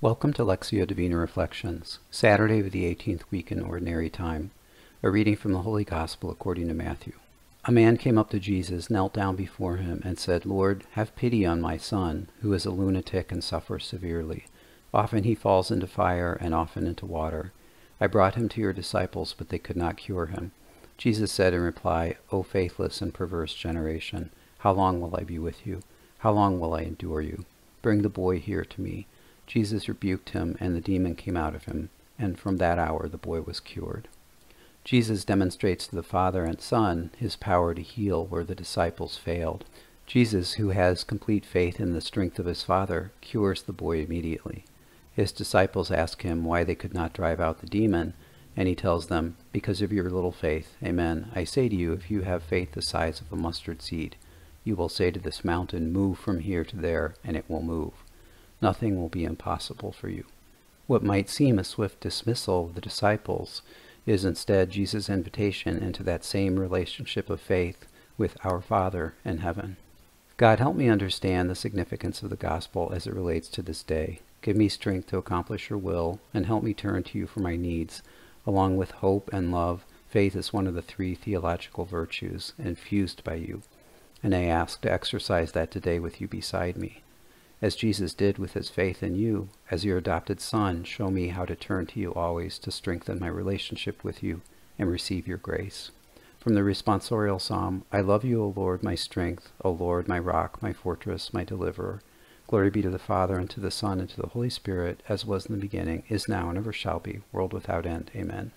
Welcome to Lectio Divina Reflections, Saturday of the 18th week in Ordinary Time. A reading from the Holy Gospel according to Matthew. A man came up to Jesus, knelt down before him, and said, Lord, have pity on my son, who is a lunatic and suffers severely. Often he falls into fire and often into water. I brought him to your disciples, but they could not cure him. Jesus said in reply, O faithless and perverse generation, how long will I be with you? How long will I endure you? Bring the boy here to me. Jesus rebuked him, and the demon came out of him, and from that hour the boy was cured. Jesus demonstrates to the Father and Son his power to heal where the disciples failed. Jesus, who has complete faith in the strength of his Father, cures the boy immediately. His disciples ask him why they could not drive out the demon, and he tells them, Because of your little faith. Amen. I say to you, if you have faith the size of a mustard seed, you will say to this mountain, Move from here to there, and it will move nothing will be impossible for you. What might seem a swift dismissal of the disciples is instead Jesus' invitation into that same relationship of faith with our Father in heaven. God, help me understand the significance of the gospel as it relates to this day. Give me strength to accomplish your will, and help me turn to you for my needs. Along with hope and love, faith is one of the three theological virtues infused by you, and I ask to exercise that today with you beside me. As Jesus did with his faith in you, as your adopted son, show me how to turn to you always to strengthen my relationship with you and receive your grace. From the responsorial psalm, I love you, O Lord, my strength, O Lord, my rock, my fortress, my deliverer. Glory be to the Father, and to the Son, and to the Holy Spirit, as was in the beginning, is now, and ever shall be, world without end. Amen.